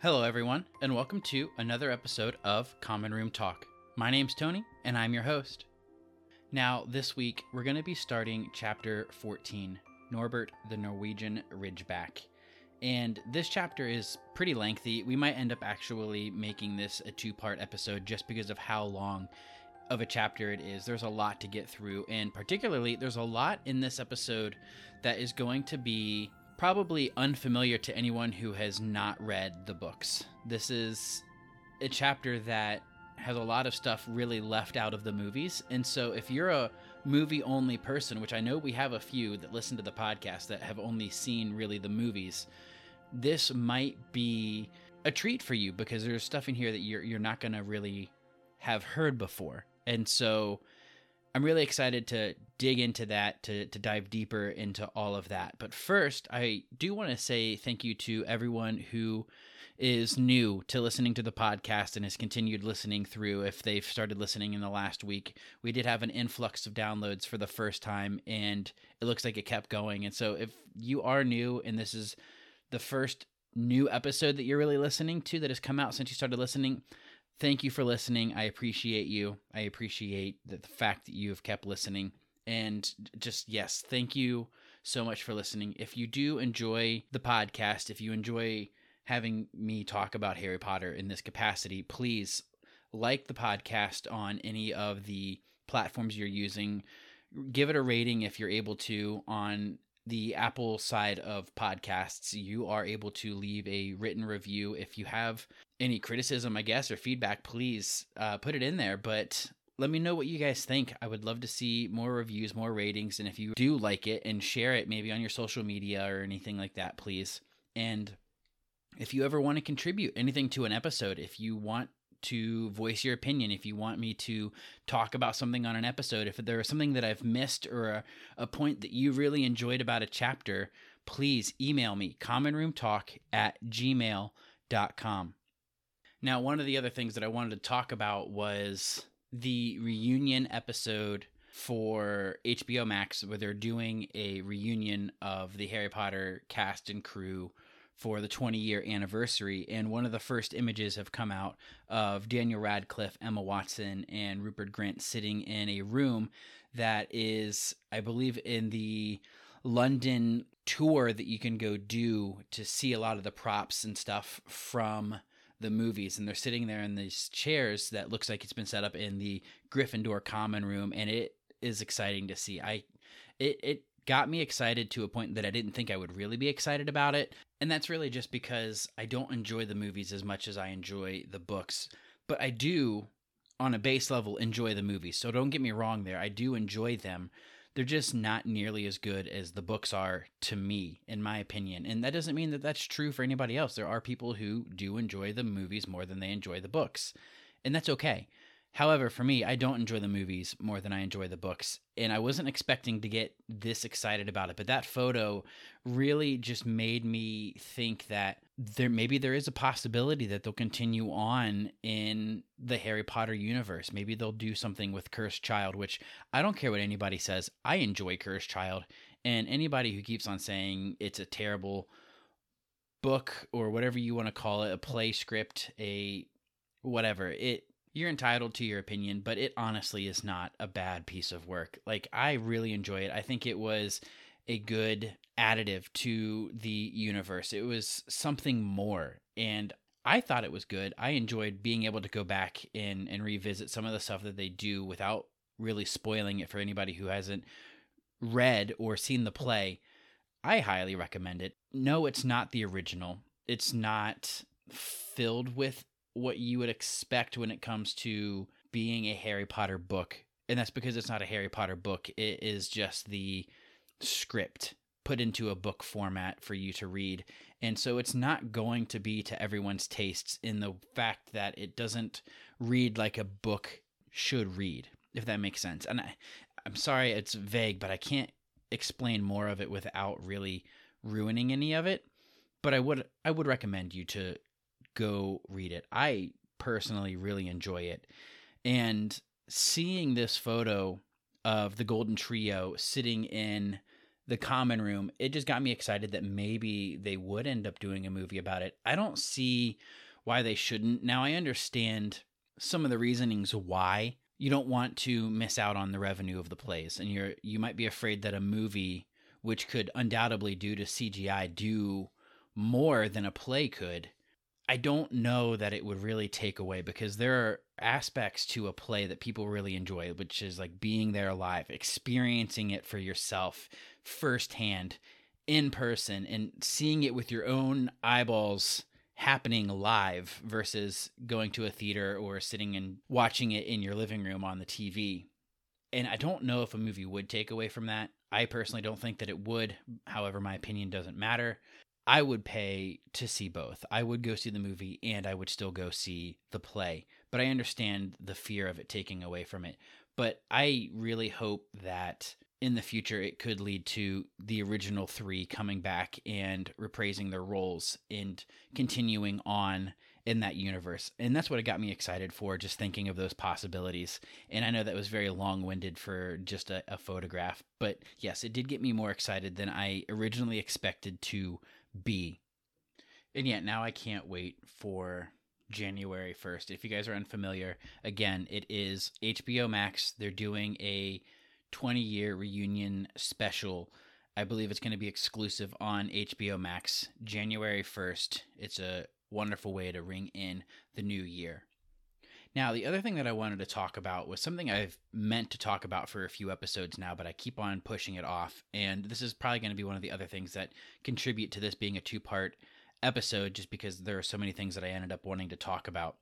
Hello, everyone, and welcome to another episode of Common Room Talk. My name's Tony, and I'm your host. Now, this week, we're going to be starting chapter 14 Norbert the Norwegian Ridgeback. And this chapter is pretty lengthy. We might end up actually making this a two part episode just because of how long of a chapter it is. There's a lot to get through, and particularly, there's a lot in this episode that is going to be probably unfamiliar to anyone who has not read the books. This is a chapter that has a lot of stuff really left out of the movies. And so if you're a movie only person, which I know we have a few that listen to the podcast that have only seen really the movies, this might be a treat for you because there's stuff in here that you're you're not going to really have heard before. And so I'm really excited to dig into that, to, to dive deeper into all of that. But first, I do want to say thank you to everyone who is new to listening to the podcast and has continued listening through. If they've started listening in the last week, we did have an influx of downloads for the first time, and it looks like it kept going. And so, if you are new and this is the first new episode that you're really listening to that has come out since you started listening, thank you for listening. I appreciate you. I appreciate the, fact that you have kept listening. And just, yes, thank you so much for listening. If you do enjoy the podcast, if you enjoy having me talk about Harry Potter in this capacity, please like the podcast on any of the platforms you're using. Give it a rating if you're able to on the Apple side of podcasts, you are able to leave a written review. If you have any criticism, I guess, or feedback, please uh, put it in there. But let me know what you guys think. I would love to see more reviews, more ratings. And if you do like it and share it maybe on your social media or anything like that, please. And if you ever want to contribute anything to an episode, if you want to voice your opinion, if you want me to talk about something on an episode, if there is something that I've missed or a, a point that you really enjoyed about a chapter, please email me commonroomtalk at gmail.com. Now, one of the other things that I wanted to talk about was the reunion episode for HBO Max, where they're doing a reunion of the Harry Potter cast and crew for the 20 year anniversary. And one of the first images have come out of Daniel Radcliffe, Emma Watson, and Rupert Grint sitting in a room that is, I believe, in the London tour that you can go do to see a lot of the props and stuff from the movies and they're sitting there in these chairs that looks like it's been set up in the Gryffindor common room and it is exciting to see. I it it got me excited to a point that I didn't think I would really be excited about it. And that's really just because I don't enjoy the movies as much as I enjoy the books. But I do, on a base level, enjoy the movies. So don't get me wrong there. I do enjoy them. They're just not nearly as good as the books are to me, in my opinion. And that doesn't mean that that's true for anybody else. There are people who do enjoy the movies more than they enjoy the books. And that's okay. However, for me, I don't enjoy the movies more than I enjoy the books, and I wasn't expecting to get this excited about it. But that photo really just made me think that there maybe there is a possibility that they'll continue on in the Harry Potter universe. Maybe they'll do something with Cursed Child, which I don't care what anybody says. I enjoy Cursed Child, and anybody who keeps on saying it's a terrible book or whatever you want to call it, a play script, a whatever, it you're entitled to your opinion, but it honestly is not a bad piece of work. Like I really enjoy it. I think it was a good additive to the universe. It was something more and I thought it was good. I enjoyed being able to go back in and revisit some of the stuff that they do without really spoiling it for anybody who hasn't read or seen the play. I highly recommend it. No, it's not the original. It's not filled with what you would expect when it comes to being a Harry Potter book. And that's because it's not a Harry Potter book, it is just the script put into a book format for you to read. And so it's not going to be to everyone's tastes in the fact that it doesn't read like a book should read, if that makes sense. And I, I'm sorry it's vague, but I can't explain more of it without really ruining any of it. But I would I would recommend you to go read it. I personally really enjoy it. And seeing this photo of the Golden Trio sitting in the common room, it just got me excited that maybe they would end up doing a movie about it. I don't see why they shouldn't. Now, I understand some of the reasonings why you don't want to miss out on the revenue of the plays and you're you might be afraid that a movie which could undoubtedly due to CGI do more than a play could I don't know that it would really take away because there are aspects to a play that people really enjoy, which is like being there live, experiencing it for yourself firsthand in person and seeing it with your own eyeballs happening live versus going to a theater or sitting and watching it in your living room on the TV. And I don't know if a movie would take away from that. I personally don't think that it would. However, my opinion doesn't matter. I would pay to see both. I would go see the movie and I would still go see the play. But I understand the fear of it taking away from it. But I really hope that in the future it could lead to the original three coming back and reprising their roles and continuing on in that universe. And that's what it got me excited for, just thinking of those possibilities. And I know that was very long winded for just a, a, photograph, but yes, it did get me more excited than I originally expected to B. And yet now I can't wait for January 1st. If you guys are unfamiliar, again, it is HBO Max. They're doing a 20 year reunion special. I believe it's going to be exclusive on HBO Max January 1st. It's a wonderful way to ring in the new year. Now, the other thing that I wanted to talk about was something I've meant to talk about for a few episodes now, but I keep on pushing it off. And this is probably going to be one of the other things that contribute to this being a two part episode, just because there are so many things that I ended up wanting to talk about.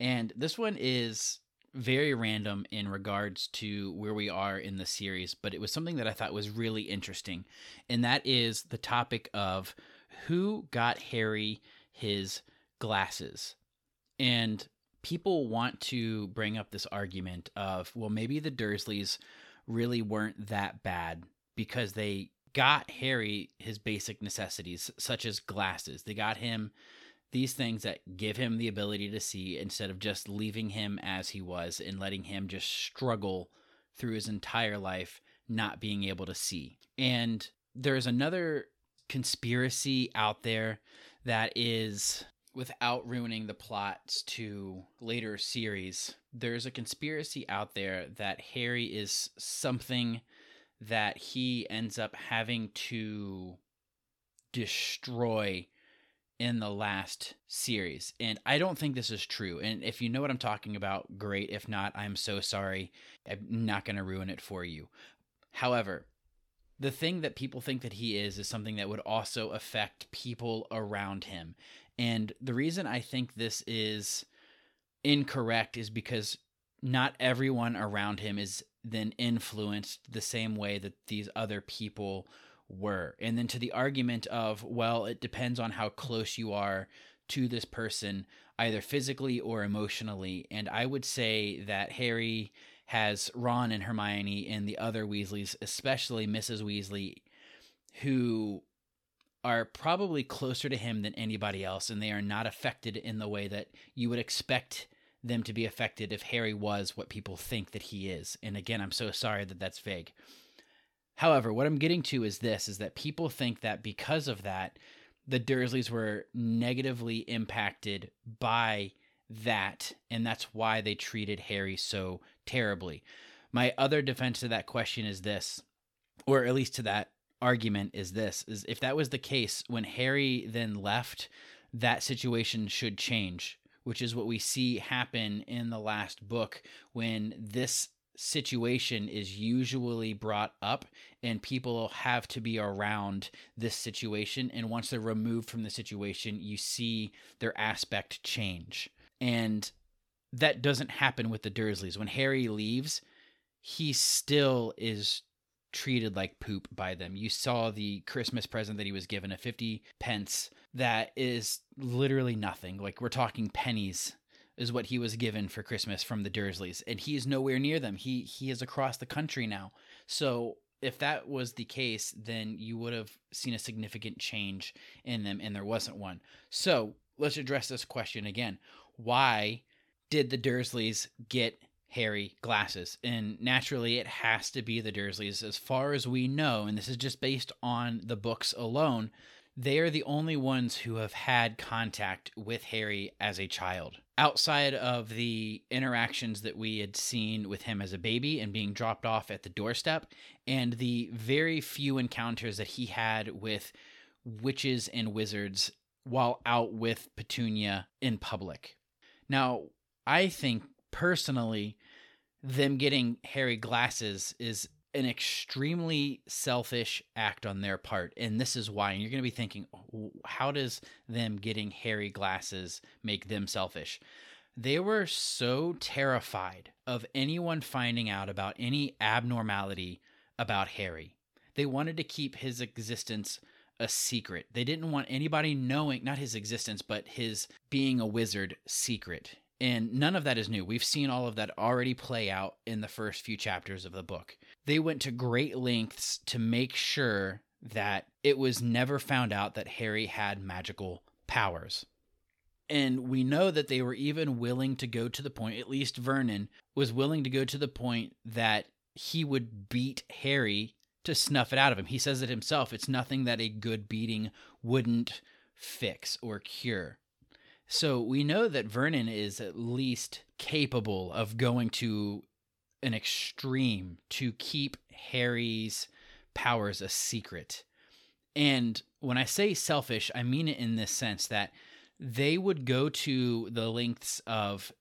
And this one is very random in regards to where we are in the series, but it was something that I thought was really interesting. And that is the topic of who got Harry his glasses. And people want to bring up this argument of, well, maybe the Dursleys really weren't that bad because they got Harry his basic necessities, such as glasses. They got him these things that give him the ability to see instead of just leaving him as he was and letting him just struggle through his entire life not being able to see. And there's another conspiracy out there that is without ruining the plots to later series, there's a conspiracy out there that Harry is something that he ends up having to destroy in the last series. And I don't think this is true. And if you know what I'm talking about, great. If not, I'm so sorry. I'm not going to ruin it for you. However, the thing that people think that he is is something that would also affect people around him. And the reason I think this is incorrect is because not everyone around him is then influenced the same way that these other people were. And then to the argument of, well, it depends on how close you are to this person, either physically or emotionally. And I would say that Harry has Ron and Hermione and the other Weasleys, especially Mrs. Weasley, who are probably closer to him than anybody else, and they are not affected in the way that you would expect them to be affected if Harry was what people think that he is. And again, I'm so sorry that that's vague. However, what I'm getting to is this is that people think that because of that, the Dursleys were negatively impacted by that, and that's why they treated Harry so terribly. My other defense to that question is this, or at least to that argument is this is if that was the case when Harry then left, that situation should change, which is what we see happen in the last book when this situation is usually brought up and people have to be around this situation and once they're removed from the situation you see their aspect change and that doesn't happen with the Dursleys. When Harry leaves, he still is treated like poop by them. You saw the Christmas present that he was given, a 50 pence that is literally nothing. Like we're talking pennies is what he was given for Christmas from the Dursleys and he is nowhere near them. He he is across the country now. So if that was the case, then you would have seen a significant change in them and there wasn't one. So, let's address this question again. Why did the Dursleys get Harry glasses. And naturally, it has to be the Dursleys. As far as we know, and this is just based on the books alone, they are the only ones who have had contact with Harry as a child. Outside of the interactions that we had seen with him as a baby and being dropped off at the doorstep, and the very few encounters that he had with witches and wizards while out with Petunia in public. Now, I think personally, them getting Harry glasses is an extremely selfish act on their part. And this is why. And you're going to be thinking, how does them getting Harry glasses make them selfish? They were so terrified of anyone finding out about any abnormality about Harry. They wanted to keep his existence a secret. They didn't want anybody knowing, not his existence, but his being a wizard secret. And none of that is new. We've seen all of that already play out in the first few chapters of the book. They went to great lengths to make sure that it was never found out that Harry had magical powers. And we know that they were even willing to go to the point, at least Vernon was willing to go to the point that he would beat Harry to snuff it out of him. He says it himself it's nothing that a good beating wouldn't fix or cure. So we know that Vernon is at least capable of going to an extreme to keep Harry's powers a secret. And when I say selfish, I mean it in this sense that they would go to the lengths of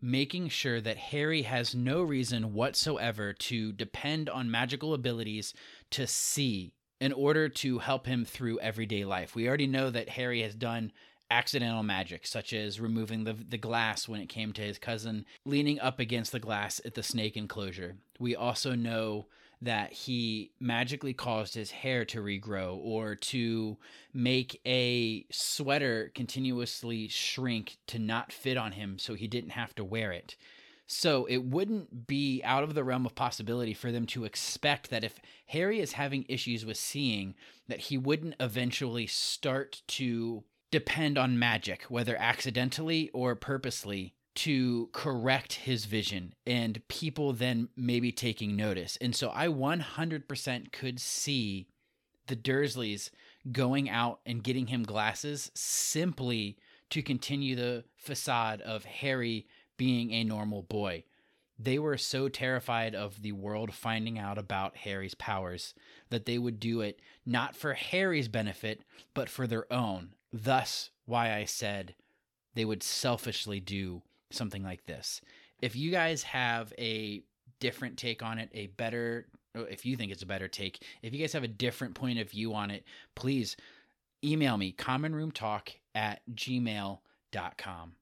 making sure that Harry has no reason whatsoever to depend on magical abilities to see in order to help him through everyday life. We already know that Harry has done accidental magic, such as removing the, the glass when it came to his cousin leaning up against the glass at the snake enclosure. We also know that he magically caused his hair to regrow or to make a sweater continuously shrink to not fit on him so he didn't have to wear it. So it wouldn't be out of the realm of possibility for them to expect that if Harry is having issues with seeing, that he wouldn't eventually start to depend on magic, whether accidentally or purposely, to correct his vision and people then maybe taking notice. And so I 100% could see the Dursleys going out and getting him glasses simply to continue the facade of Harry being a normal boy. They were so terrified of the world finding out about Harry's powers that they would do it not for Harry's benefit, but for their own. Thus, why I said they would selfishly do something like this. If you guys have a different take on it, a better, oh, if you think it's a better take, if you guys have a different point of view on it, please email me commonroomtalk at gmail.com.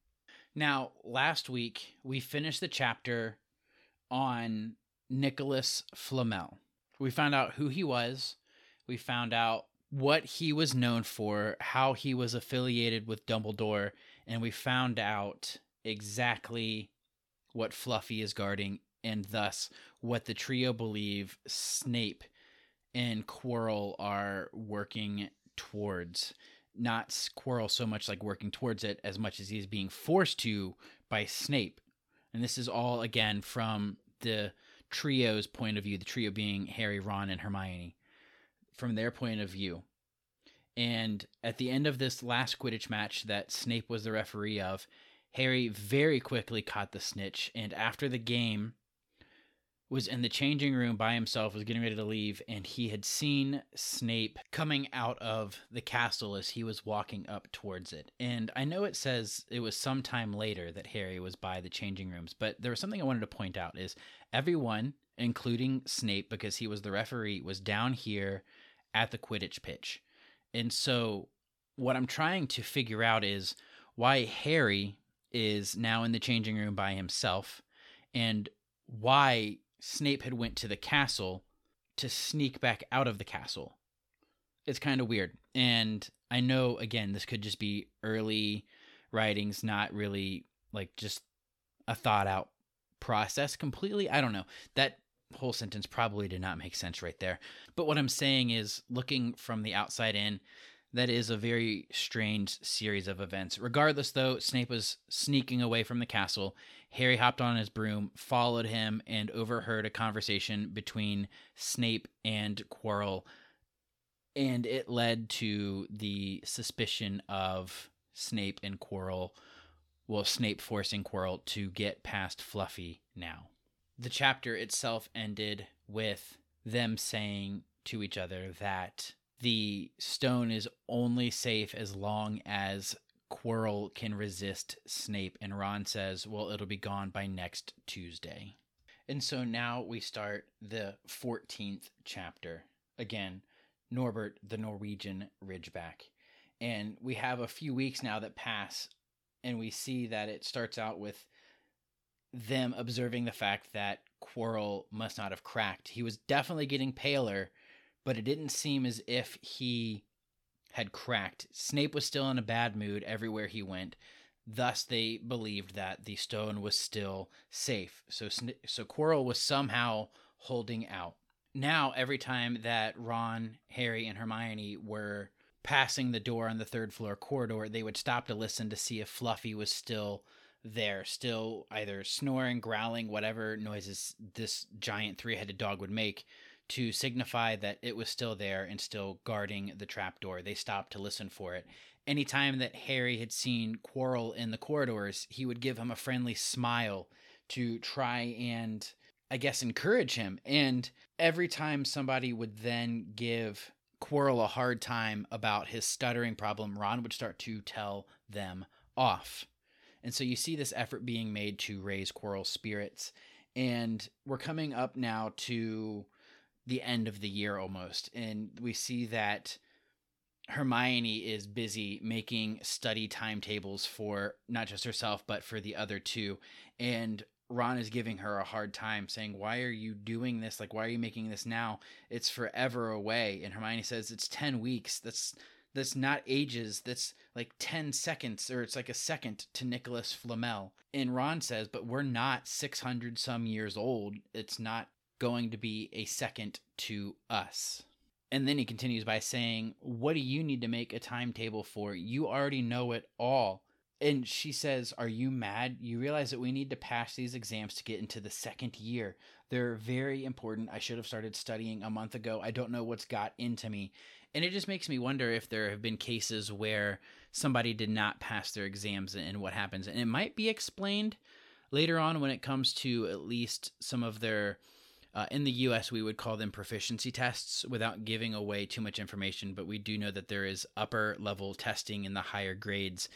Now, last week we finished the chapter on Nicholas Flamel. We found out who he was. We found out what he was known for, how he was affiliated with Dumbledore, and we found out exactly what Fluffy is guarding, and thus what the trio believe Snape and Quirrell are working towards. Not Quirrell so much like working towards it as much as he's being forced to by Snape. And this is all again from the trio's point of view, the trio being Harry, Ron, and Hermione, from their point of view. And at the end of this last Quidditch match that Snape was the referee of, Harry very quickly caught the snitch, and after the game, was in the changing room by himself, was getting ready to leave, and he had seen Snape coming out of the castle as he was walking up towards it. And I know it says it was some time later that Harry was by the changing rooms, but there was something I wanted to point out is everyone, including Snape, because he was the referee, was down here at the Quidditch pitch. And so what I'm trying to figure out is why Harry is now in the changing room by himself and why Snape had went to the castle to sneak back out of the castle. It's kind of weird. And I know again this could just be early writings not really like just a thought out process completely. I don't know. That whole sentence probably did not make sense right there. But what I'm saying is looking from the outside in, that is a very strange series of events. Regardless, though, Snape was sneaking away from the castle. Harry hopped on his broom, followed him, and overheard a conversation between Snape and Quirrell. And it led to the suspicion of Snape and Quirrell. Well, Snape forcing Quirrell to get past Fluffy now. The chapter itself ended with them saying to each other that the stone is only safe as long as Quirrell can resist Snape. And Ron says, well, it'll be gone by next Tuesday. And so now we start the 14th chapter. Again, Norbert, the Norwegian Ridgeback. And we have a few weeks now that pass, and we see that it starts out with them observing the fact that Quirrell must not have cracked. He was definitely getting paler but it didn't seem as if he had cracked. Snape was still in a bad mood everywhere he went. Thus, they believed that the stone was still safe. So, so Quirrell was somehow holding out. Now, every time that Ron, Harry, and Hermione were passing the door on the third floor corridor, they would stop to listen to see if Fluffy was still there, still either snoring, growling, whatever noises this giant three headed dog would make to signify that it was still there and still guarding the trapdoor. They stopped to listen for it. Anytime that Harry had seen Quirrell in the corridors, he would give him a friendly smile to try and, I guess, encourage him. And every time somebody would then give Quirrell a hard time about his stuttering problem, Ron would start to tell them off. And so you see this effort being made to raise Quirrell's spirits. And we're coming up now to the end of the year almost. And we see that Hermione is busy making study timetables for not just herself, but for the other two. And Ron is giving her a hard time, saying, Why are you doing this? Like, why are you making this now? It's forever away. And Hermione says, It's 10 weeks. That's. That's not ages. That's like 10 seconds, or it's like a second to Nicholas Flamel. And Ron says, But we're not 600 some years old. It's not going to be a second to us. And then he continues by saying, What do you need to make a timetable for? You already know it all. And she says, Are you mad? You realize that we need to pass these exams to get into the second year. They're very important. I should have started studying a month ago. I don't know what's got into me. And it just makes me wonder if there have been cases where somebody did not pass their exams and what happens. And it might be explained later on when it comes to at least some of their uh, in the US, we would call them proficiency tests without giving away too much information, but we do know that there is upper level testing in the higher grades.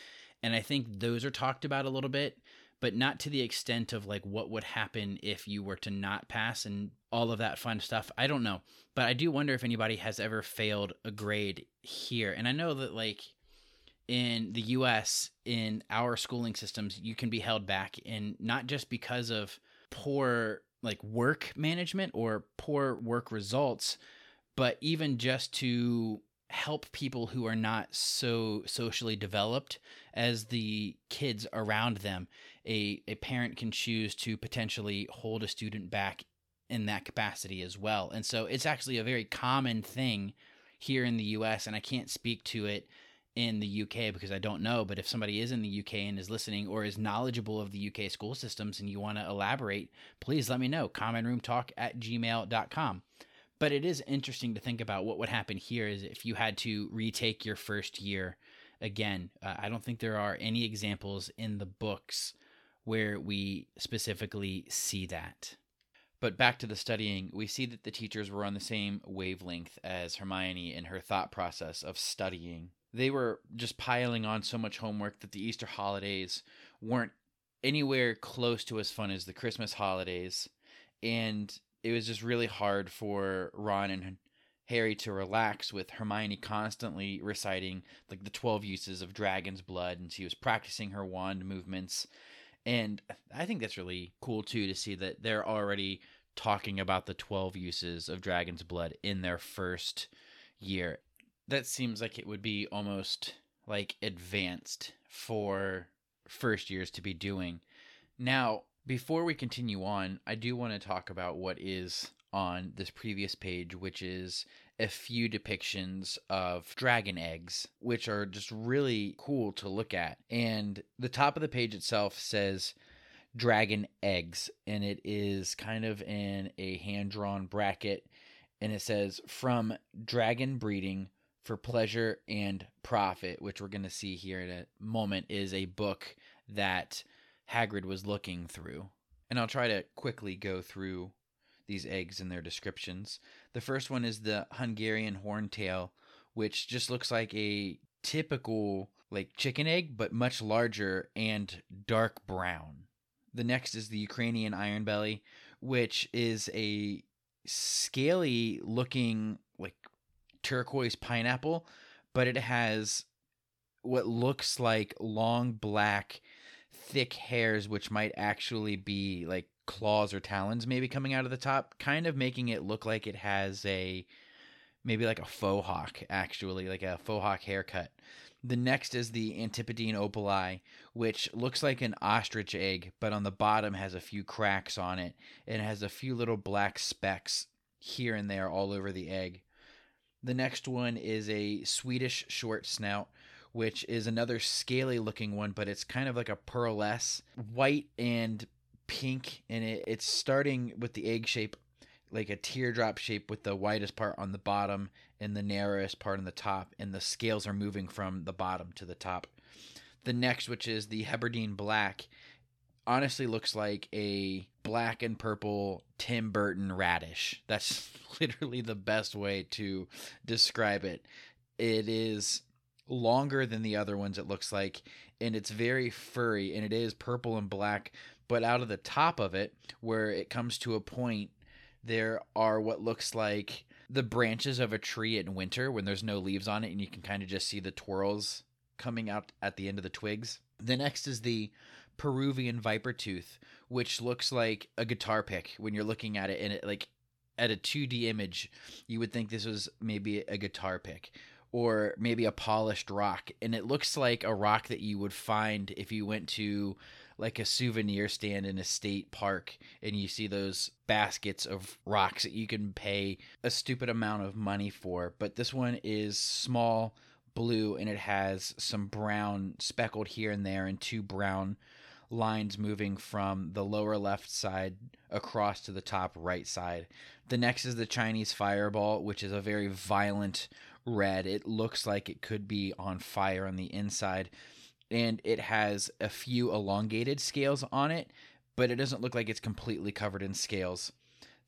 And I think those are talked about a little bit, but not to the extent of like what would happen if you were to not pass and all of that fun stuff. I don't know. But I do wonder if anybody has ever failed a grade here. And I know that like in the US, in our schooling systems, you can be held back, and not just because of poor like work management or poor work results, but even just to help people who are not so socially developed as the kids around them. A, a parent can choose to potentially hold a student back in that capacity as well. And so it's actually a very common thing here in the US, and I can't speak to it in the UK because I don't know, but if somebody is in the UK and is listening or is knowledgeable of the UK school systems and you want to elaborate, please let me know. Commonroomtalk at gmail.com. But it is interesting to think about what would happen here is if you had to retake your first year again. Uh, I don't think there are any examples in the books where we specifically see that. But back to the studying, we see that the teachers were on the same wavelength as Hermione in her thought process of studying they were just piling on so much homework that the Easter holidays weren't anywhere close to as fun as the Christmas holidays. And it was just really hard for Ron and Harry to relax with Hermione constantly reciting like the 12 uses of dragon's blood and she was practicing her wand movements. And I think that's really cool too to see that they're already talking about the 12 uses of dragon's blood in their first year that seems like it would be almost like advanced for first years to be doing. Now, before we continue on, I do want to talk about what is on this previous page, which is a few depictions of dragon eggs, which are just really cool to look at. And the top of the page itself says dragon eggs, and it is kind of in a hand drawn bracket. And it says from dragon breeding for pleasure and profit, which we're going to see here in a moment, is a book that Hagrid was looking through. And I'll try to quickly go through these eggs in their descriptions. The first one is the Hungarian horntail, which just looks like a typical like chicken egg, but much larger and dark brown. The next is the Ukrainian iron belly, which is a scaly looking like turquoise pineapple, but it has what looks like long black thick hairs which might actually be like claws or talons maybe coming out of the top, kind of making it look like it has a maybe like a faux hawk, actually, like a faux hawk haircut. The next is the Antipodean Opaleye, which looks like an ostrich egg, but on the bottom has a few cracks on it and has a few little black specks here and there all over the egg. The next one is a Swedish short snout, which is another scaly looking one, but it's kind of like a pearlescent, white and pink and it, it's starting with the egg shape like a teardrop shape with the widest part on the bottom and the narrowest part on the top and the scales are moving from the bottom to the top. The next which is the hebridean black honestly looks like a black and purple tim burton radish. That's literally the best way to describe it. It is longer than the other ones it looks like and it's very furry and it is purple and black but out of the top of it, where it comes to a point, there are what looks like the branches of a tree in winter when there's no leaves on it, and you can kind of just see the twirls coming out at the end of the twigs. The next is the Peruvian viper tooth, which looks like a guitar pick when you're looking at it, and it like at a 2D image, you would think this was maybe a guitar pick or maybe a polished rock. And it looks like a rock that you would find if you went to like a souvenir stand in a state park and you see those baskets of rocks that you can pay a stupid amount of money for. But this one is small, blue, and it has some brown speckled here and there and two brown lines moving from the lower left side across to the top right side. The next is the Chinese fireball, which is a very violent red. It looks like it could be on fire on the inside and it has a few elongated scales on it, but it doesn't look like it's completely covered in scales.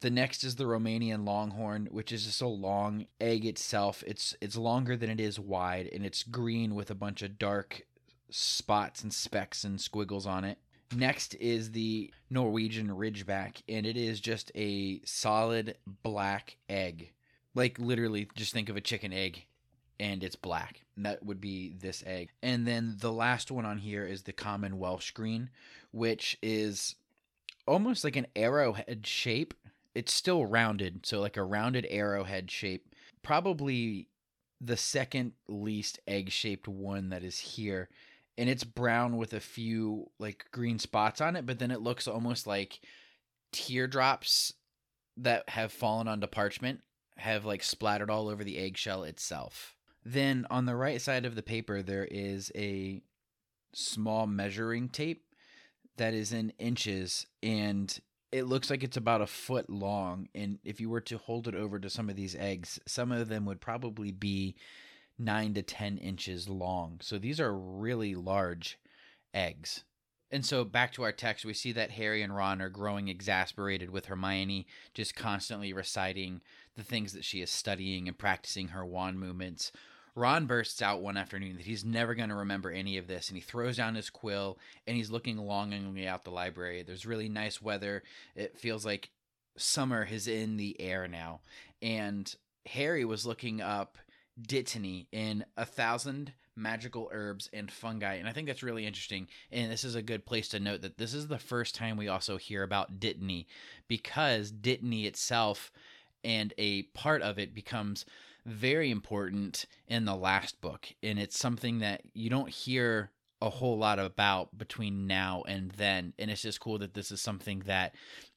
The next is the Romanian longhorn, which is just a long egg itself. It's it's longer than it is wide, and it's green with a bunch of dark spots and specks and squiggles on it. Next is the Norwegian Ridgeback, and it is just a solid black egg. Like literally, just think of a chicken egg and it's black. And that would be this egg. And then the last one on here is the common Welsh green, which is almost like an arrowhead shape. It's still rounded, so like a rounded arrowhead shape. Probably the second least egg shaped one that is here. And it's brown with a few like green spots on it, but then it looks almost like teardrops that have fallen onto parchment have like splattered all over the eggshell itself. Then on the right side of the paper, there is a small measuring tape that is in inches and it looks like it's about a foot long. And if you were to hold it over to some of these eggs, some of them would probably be nine to 10 inches long. So these are really large eggs. And so back to our text, we see that Harry and Ron are growing exasperated with Hermione just constantly reciting the things that she is studying and practicing her wand movements Ron bursts out one afternoon that he's never going to remember any of this, and he throws down his quill and he's looking longingly out the library. There's really nice weather. It feels like summer is in the air now. And Harry was looking up dittany in a thousand magical herbs and fungi. And I think that's really interesting. And this is a good place to note that this is the first time we also hear about dittany because dittany itself and a part of it becomes very important in the last book. And it's something that you don't hear a whole lot about between now and then. And it's just cool that this is something that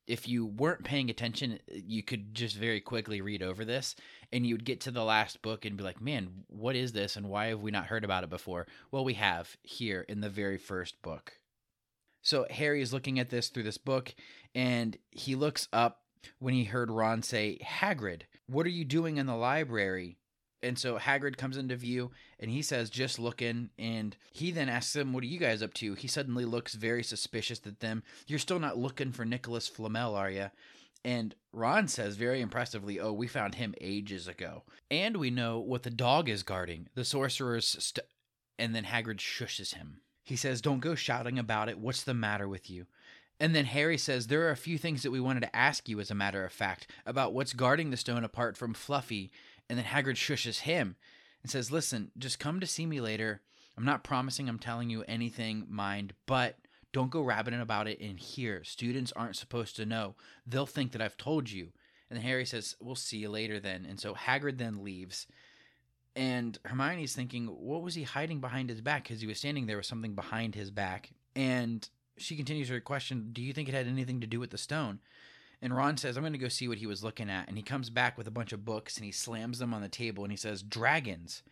if you weren't paying attention, you could just very quickly read over this and you'd get to the last book and be like, man, what is this and why have we not heard about it before? Well, we have here in the very first book. So Harry is looking at this through this book and he looks up when he heard Ron say, Hagrid, what are you doing in the library? And so Hagrid comes into view and he says, just looking. And he then asks them, What are you guys up to? He suddenly looks very suspicious at them. You're still not looking for Nicholas Flamel, are you? And Ron says very impressively, Oh, we found him ages ago. And we know what the dog is guarding. The sorcerer's. St-. And then Hagrid shushes him. He says, Don't go shouting about it. What's the matter with you? And then Harry says, There are a few things that we wanted to ask you, as a matter of fact, about what's guarding the stone apart from Fluffy. And then Hagrid shushes him and says, Listen, just come to see me later. I'm not promising I'm telling you anything, mind, but don't go rabbiting about it in here. Students aren't supposed to know. They'll think that I've told you. And Harry says, We'll see you later then. And so Hagrid then leaves. And Hermione's thinking, What was he hiding behind his back? Because he was standing there with something behind his back. And she continues her question, Do you think it had anything to do with the stone? And Ron says, I'm going to go see what he was looking at. And he comes back with a bunch of books and he slams them on the table and he says, Dragons.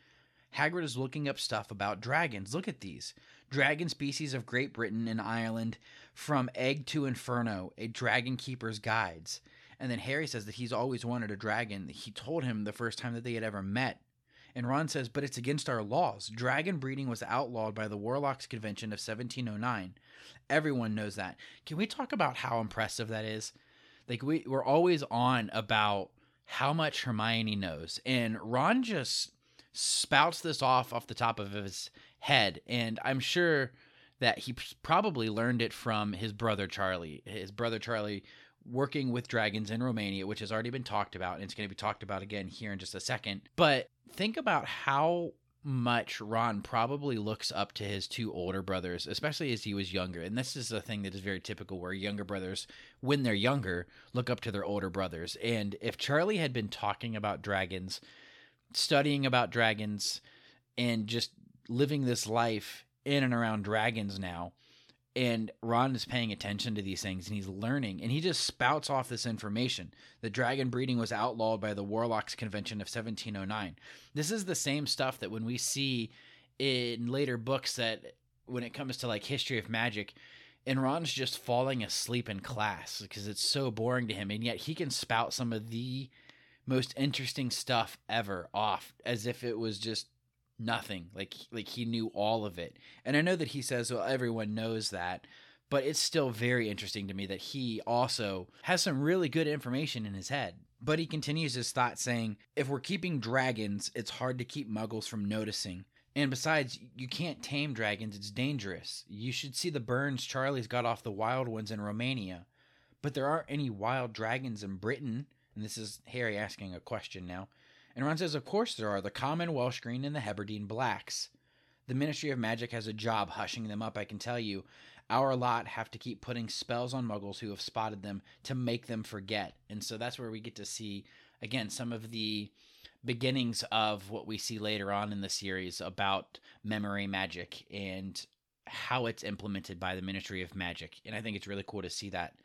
Hagrid is looking up stuff about dragons. Look at these. Dragon species of Great Britain and Ireland from Egg to Inferno, a dragon keeper's guides. And then Harry says that he's always wanted a dragon. He told him the first time that they had ever met. And Ron says, but it's against our laws. Dragon breeding was outlawed by the Warlocks Convention of 1709. Everyone knows that. Can we talk about how impressive that is? Like we we're always on about how much Hermione knows, and Ron just spouts this off off the top of his head, and I'm sure that he probably learned it from his brother Charlie. His brother Charlie working with dragons in Romania, which has already been talked about, and it's going to be talked about again here in just a second. But think about how much Ron probably looks up to his two older brothers, especially as he was younger. And this is a thing that is very typical where younger brothers, when they're younger, look up to their older brothers. And if Charlie had been talking about dragons, studying about dragons, and just living this life in and around dragons now, and Ron is paying attention to these things and he's learning and he just spouts off this information. The dragon breeding was outlawed by the Warlocks Convention of 1709. This is the same stuff that when we see in later books that when it comes to like history of magic and Ron's just falling asleep in class because it's so boring to him and yet he can spout some of the most interesting stuff ever off as if it was just nothing. Like like he knew all of it. And i know that he says well everyone knows that but it's still very interesting to me that he also has some really good information in his head. But he continues his thought saying if we're keeping dragons it's hard to keep muggles from noticing. And besides you can't tame dragons. It's dangerous. You should see the burns charlie's got off the wild ones in romania. But there aren't any wild dragons in britain. And this is harry asking a question now and Ron says, Of course there are. The common Welsh Green and the Hebridean Blacks. The Ministry of Magic has a job hushing them up, I can tell you. Our lot have to keep putting spells on muggles who have spotted them to make them forget. And so that's where we get to see, again, some of the beginnings of what we see later on in the series about memory magic and how it's implemented by the Ministry of Magic. And I think it's really cool to see that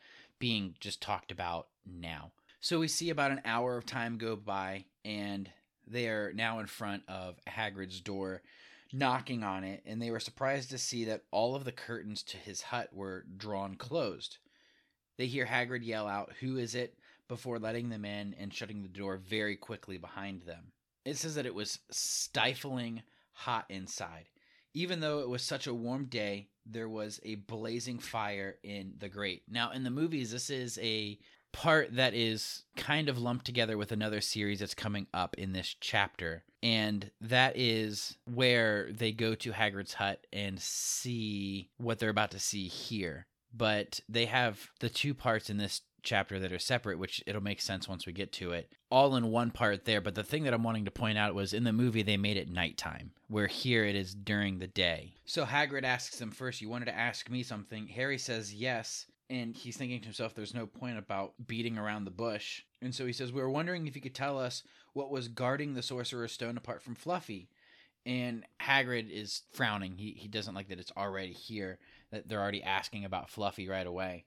being just talked about now. So we see about an hour of time go by, and they are now in front of Hagrid's door, knocking on it, and they were surprised to see that all of the curtains to his hut were drawn closed. They hear Hagrid yell out, Who is it? before letting them in and shutting the door very quickly behind them. It says that it was stifling hot inside. Even though it was such a warm day, there was a blazing fire in the grate. Now, in the movies, this is a part that is kind of lumped together with another series that's coming up in this chapter. And that is where they go to Hagrid's hut and see what they're about to see here. But they have the two parts in this chapter that are separate, which it'll make sense once we get to it, all in one part there. But the thing that I'm wanting to point out was in the movie, they made it nighttime, where here it is during the day. So Hagrid asks them first, You wanted to ask me something? Harry says yes and he's thinking to himself, there's no point about beating around the bush. And so he says, We were wondering if you could tell us what was guarding the Sorcerer's Stone apart from Fluffy. And Hagrid is frowning. He, he doesn't like that it's already here, that they're already asking about Fluffy right away.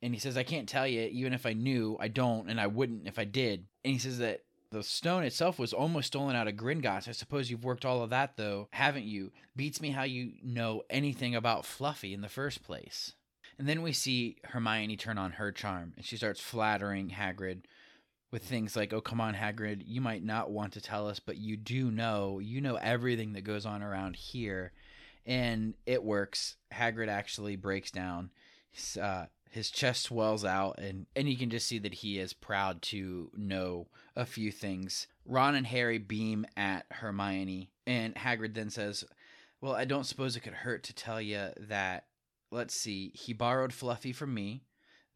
And he says, I can't tell you, even if I knew, I don't, and I wouldn't if I did. And he says that the stone itself was almost stolen out of Gringotts. I suppose you've worked all of that, though, haven't you? Beats me how you know anything about Fluffy in the first place. And then we see Hermione turn on her charm, and she starts flattering Hagrid with things like, "Oh, come on, Hagrid, you might not want to tell us, but you do know. You know everything that goes on around here." And it works. Hagrid actually breaks down. Uh, his chest swells out and and you can just see that he is proud to know a few things. Ron and Harry beam at Hermione and Hagrid then says, "Well, I don't suppose it could hurt to tell you that let's see, he borrowed Fluffy from me.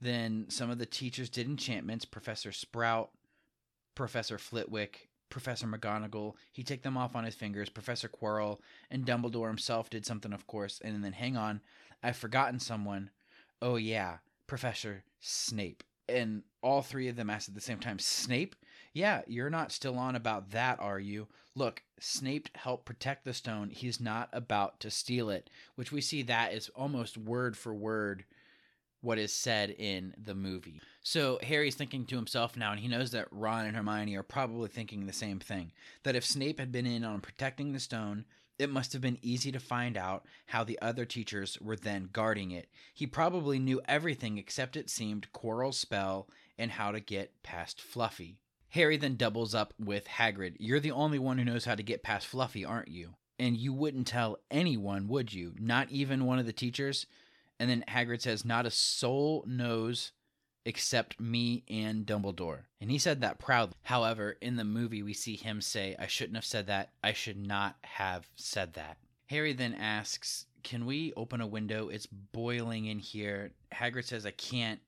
Then some of the teachers did enchantments, Professor Sprout, Professor Flitwick, Professor McGonagall. He took them off on his fingers. Professor Quirrell and Dumbledore himself did something, of course. And then, hang on, I've forgotten someone. Oh, yeah, Professor Snape. And all three of them asked at the same time, Snape? Yeah, you're not still on about that, are you? Look, Snape helped protect the stone. He's not about to steal it, which we see that is almost word for word what is said in the movie. So Harry's thinking to himself now, and he knows that Ron and Hermione are probably thinking the same thing that if Snape had been in on protecting the stone, it must have been easy to find out how the other teachers were then guarding it. He probably knew everything except it seemed Quirrell's spell and how to get past Fluffy. Harry then doubles up with Hagrid. You're the only one who knows how to get past Fluffy, aren't you? And you wouldn't tell anyone, would you? Not even one of the teachers? And then Hagrid says, Not a soul knows except me and Dumbledore. And he said that proudly. However, in the movie, we see him say, I shouldn't have said that. I should not have said that. Harry then asks, Can we open a window? It's boiling in here. Hagrid says, I can't.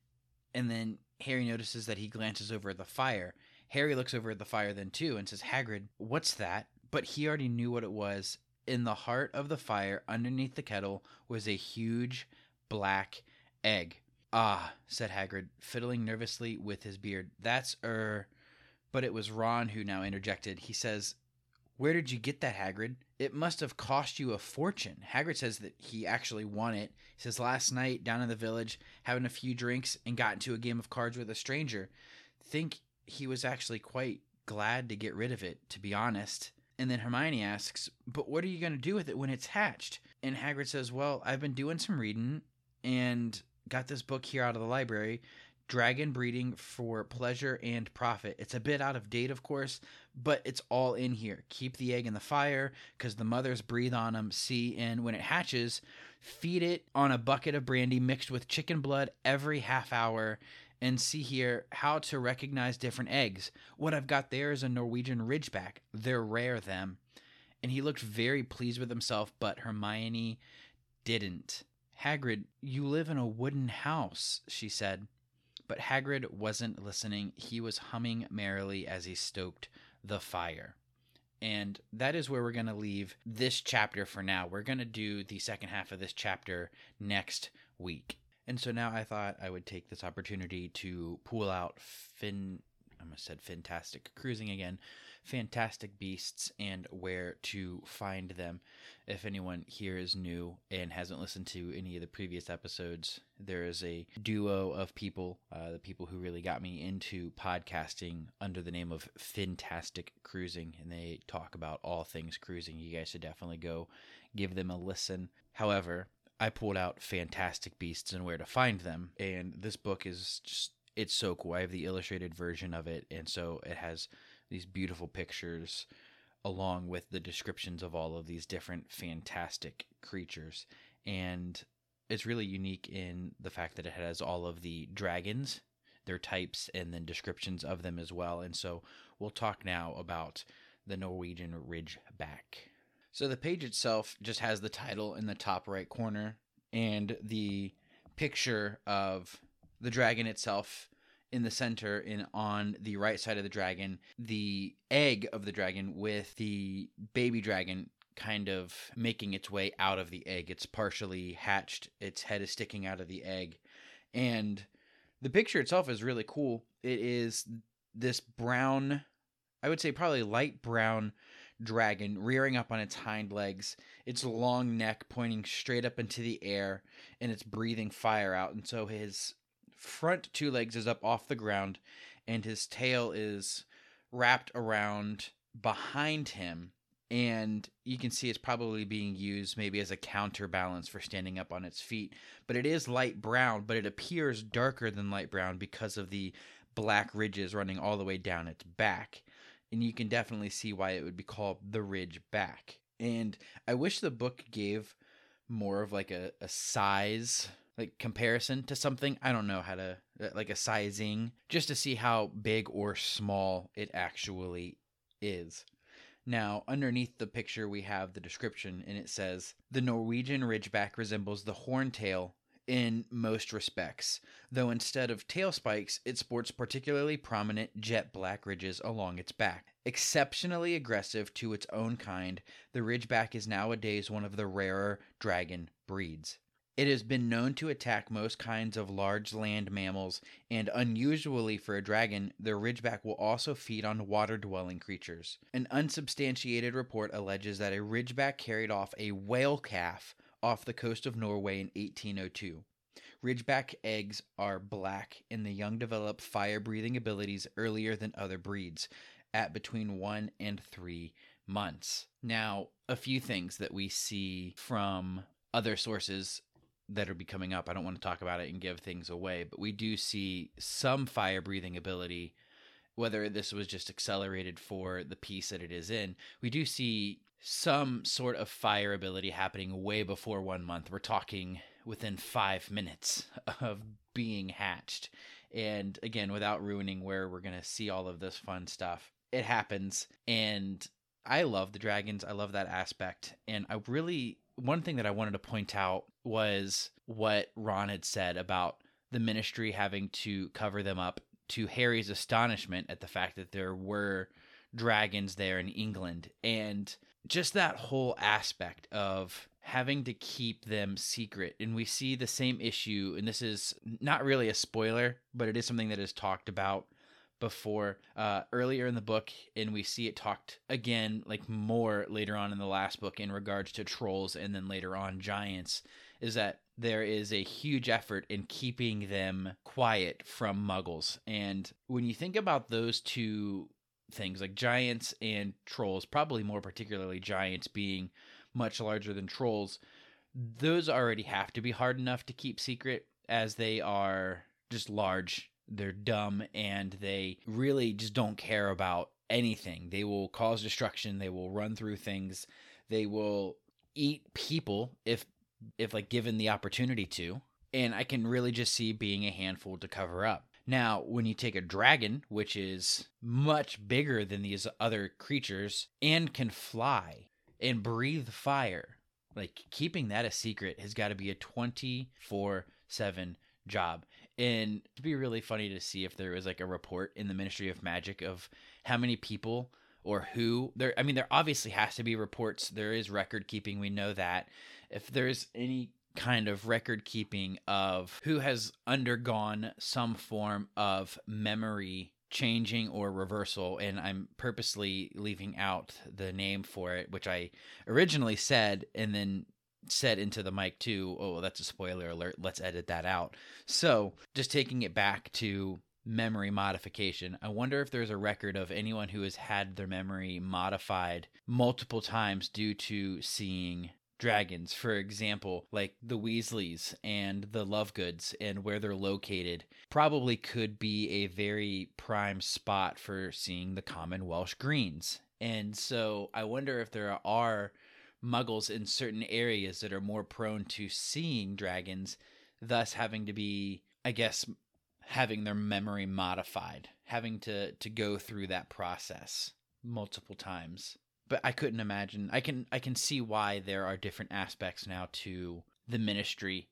And then Harry notices that he glances over at the fire. Harry looks over at the fire then too and says, Hagrid, what's that? But he already knew what it was. In the heart of the fire, underneath the kettle, was a huge black egg. Ah, said Hagrid, fiddling nervously with his beard. That's er. But it was Ron who now interjected. He says, Where did you get that, Hagrid? It must have cost you a fortune. Hagrid says that he actually won it. He says, Last night, down in the village, having a few drinks and got into a game of cards with a stranger. Think he was actually quite glad to get rid of it, to be honest. And then Hermione asks, But what are you going to do with it when it's hatched? And Hagrid says, Well, I've been doing some reading and got this book here out of the library Dragon Breeding for Pleasure and Profit. It's a bit out of date, of course, but it's all in here. Keep the egg in the fire because the mothers breathe on them. See, and when it hatches, feed it on a bucket of brandy mixed with chicken blood every half hour. And see here how to recognize different eggs. What I've got there is a Norwegian Ridgeback. They're rare, them. And he looked very pleased with himself, but Hermione didn't. Hagrid, you live in a wooden house, she said. But Hagrid wasn't listening. He was humming merrily as he stoked the fire. And that is where we're going to leave this chapter for now. We're going to do the second half of this chapter next week. And so now I thought I would take this opportunity to pull out Fin. I almost said fantastic cruising again fantastic beasts and where to find them. If anyone here is new and hasn't listened to any of the previous episodes, there is a duo of people, uh, the people who really got me into podcasting under the name of Fantastic Cruising, and they talk about all things cruising. You guys should definitely go give them a listen. However, I pulled out Fantastic Beasts and where to find them, and this book is just it's so cool. I have the illustrated version of it, and so it has these beautiful pictures along with the descriptions of all of these different fantastic creatures. And it's really unique in the fact that it has all of the dragons, their types, and then descriptions of them as well. And so we'll talk now about the Norwegian Ridgeback. So the page itself just has the title in the top right corner and the picture of the dragon itself in the center and on the right side of the dragon the egg of the dragon with the baby dragon kind of making its way out of the egg. It's partially hatched its head is sticking out of the egg. And the picture itself is really cool. It is this brown i would say probably light brown dragon rearing up on its hind legs, its long neck pointing straight up into the air, and it's breathing fire out. And so his front two legs is up off the ground, and his tail is wrapped around behind him. And you can see it's probably being used maybe as a counterbalance for standing up on its feet. But it is light brown, but it appears darker than light brown because of the black ridges running all the way down its back. And you can definitely see why it would be called the ridge back. And I wish the book gave more of like a, a size like comparison to something. I don't know how to uh, like a sizing just to see how big or small it actually is. Now, underneath the picture, we have the description, and it says The Norwegian ridgeback resembles the horntail in most respects, though instead of tail spikes, it sports particularly prominent jet black ridges along its back. Exceptionally aggressive to its own kind, the ridgeback is nowadays one of the rarer dragon breeds. It has been known to attack most kinds of large land mammals, and unusually for a dragon, the ridgeback will also feed on water dwelling creatures. An unsubstantiated report alleges that a ridgeback carried off a whale calf off the coast of Norway in 1802. Ridgeback eggs are black, and the young develop fire breathing abilities earlier than other breeds, at between one and three months. Now, a few things that we see from other sources that are be coming up. I don't want to talk about it and give things away, but we do see some fire breathing ability. Whether this was just accelerated for the piece that it is in, we do see some sort of fire ability happening way before one month. We're talking within five minutes of being hatched. And again, without ruining where we're going to see all of this fun stuff, it happens. And I love the dragons. I love that aspect. And I really one thing that I wanted to point out was what Ron had said about the ministry having to cover them up to Harry's astonishment at the fact that there were dragons there in England and just that whole aspect of having to keep them secret and we see the same issue and this is not really a spoiler but it is something that is talked about before uh, earlier in the book, and we see it talked again, like more later on in the last book in regards to trolls, and then later on giants. Is that there is a huge effort in keeping them quiet from muggles. And when you think about those two things, like giants and trolls, probably more particularly giants being much larger than trolls, those already have to be hard enough to keep secret as they are just large they're dumb and they really just don't care about anything. They will cause destruction, they will run through things, they will eat people if if like given the opportunity to. And I can really just see being a handful to cover up. Now, when you take a dragon, which is much bigger than these other creatures and can fly and breathe fire, like keeping that a secret has got to be a 24 7 job. And it'd be really funny to see if there was like a report in the Ministry of Magic of how many people or who there I mean there obviously has to be reports. There is record keeping, we know that. If there's any kind of record keeping of who has undergone some form of memory changing or reversal and i'm purposely leaving out the name for it which i originally said and then said into the mic too. Oh, that's a spoiler alert. Let's edit that out. So, just taking it back to memory modification. I wonder if there's a record of anyone who has had their memory modified multiple times due to seeing dragons. For example, like the Weasleys and the Lovegoods and where they're located probably could be a very prime spot for seeing the common Welsh greens. And so I wonder if there are muggles in certain areas that are more prone to seeing dragons, thus having to be, I guess, having their memory modified, having to to go through that process multiple times. But I couldn't imagine. I can I can see why there are different aspects now to the ministry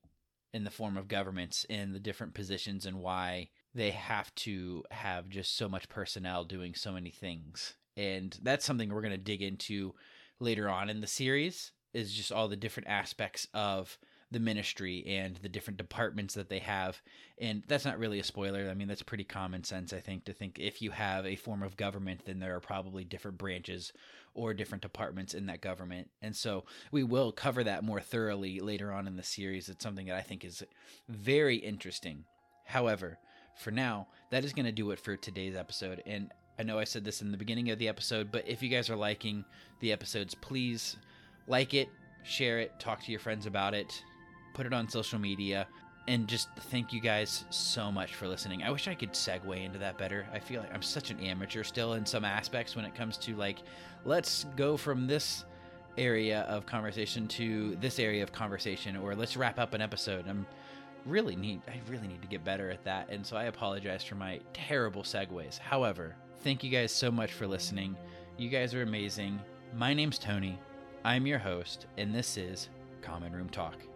in the form of governments in the different positions and why they have to have just so much personnel doing so many things. And that's something we're going to dig into later on in the series is just all the different aspects of the ministry and the different departments that they have. And that's not really a spoiler. I mean, that's pretty common sense, I think, to think if you have a form of government, then there are probably different branches or different departments in that government. And so we will cover that more thoroughly later on in the series. It's something that I think is very interesting. However, for now, that is going to do it for today's episode. And I know I said this in the beginning of the episode, but if you guys are liking the episodes, please like it, share it, talk to your friends about it, put it on social media, and just thank you guys so much for listening. I wish I could segue into that better. I feel like I'm such an amateur still in some aspects when it comes to like, let's go from this area of conversation to this area of conversation, or let's wrap up an episode. I'm really need I really need to get better at that, and so I apologize for my terrible segues. However, thank you guys so much for listening. You guys are amazing. My name's Tony. I'm your host, and this is Common Room Talk.